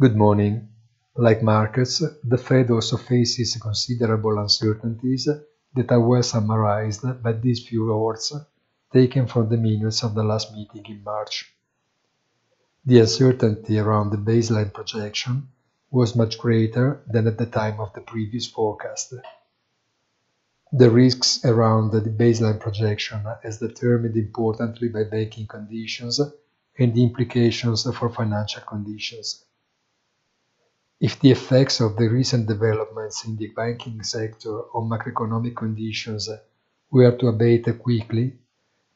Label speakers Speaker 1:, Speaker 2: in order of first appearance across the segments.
Speaker 1: Good morning. Like markets, the Fed also faces considerable uncertainties that are well summarized by these few words taken from the minutes of the last meeting in March. The uncertainty around the baseline projection was much greater than at the time of the previous forecast. The risks around the baseline projection as determined importantly by banking conditions and the implications for financial conditions. If the effects of the recent developments in the banking sector on macroeconomic conditions were to abate quickly,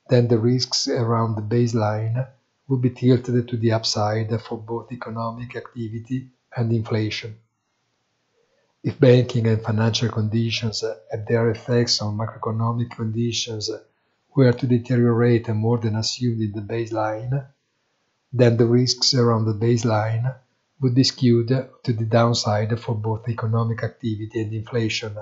Speaker 1: then the risks around the baseline would be tilted to the upside for both economic activity and inflation. If banking and financial conditions and their effects on macroeconomic conditions were to deteriorate more than assumed in the baseline, then the risks around the baseline would be skewed to the downside for both economic activity and inflation,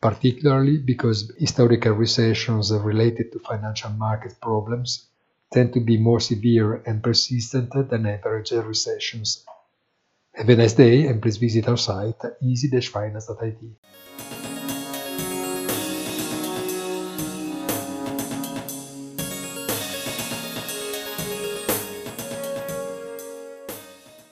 Speaker 1: particularly because historical recessions related to financial market problems tend to be more severe and persistent than average recessions. Have a nice day and please visit our site easy-finance.it.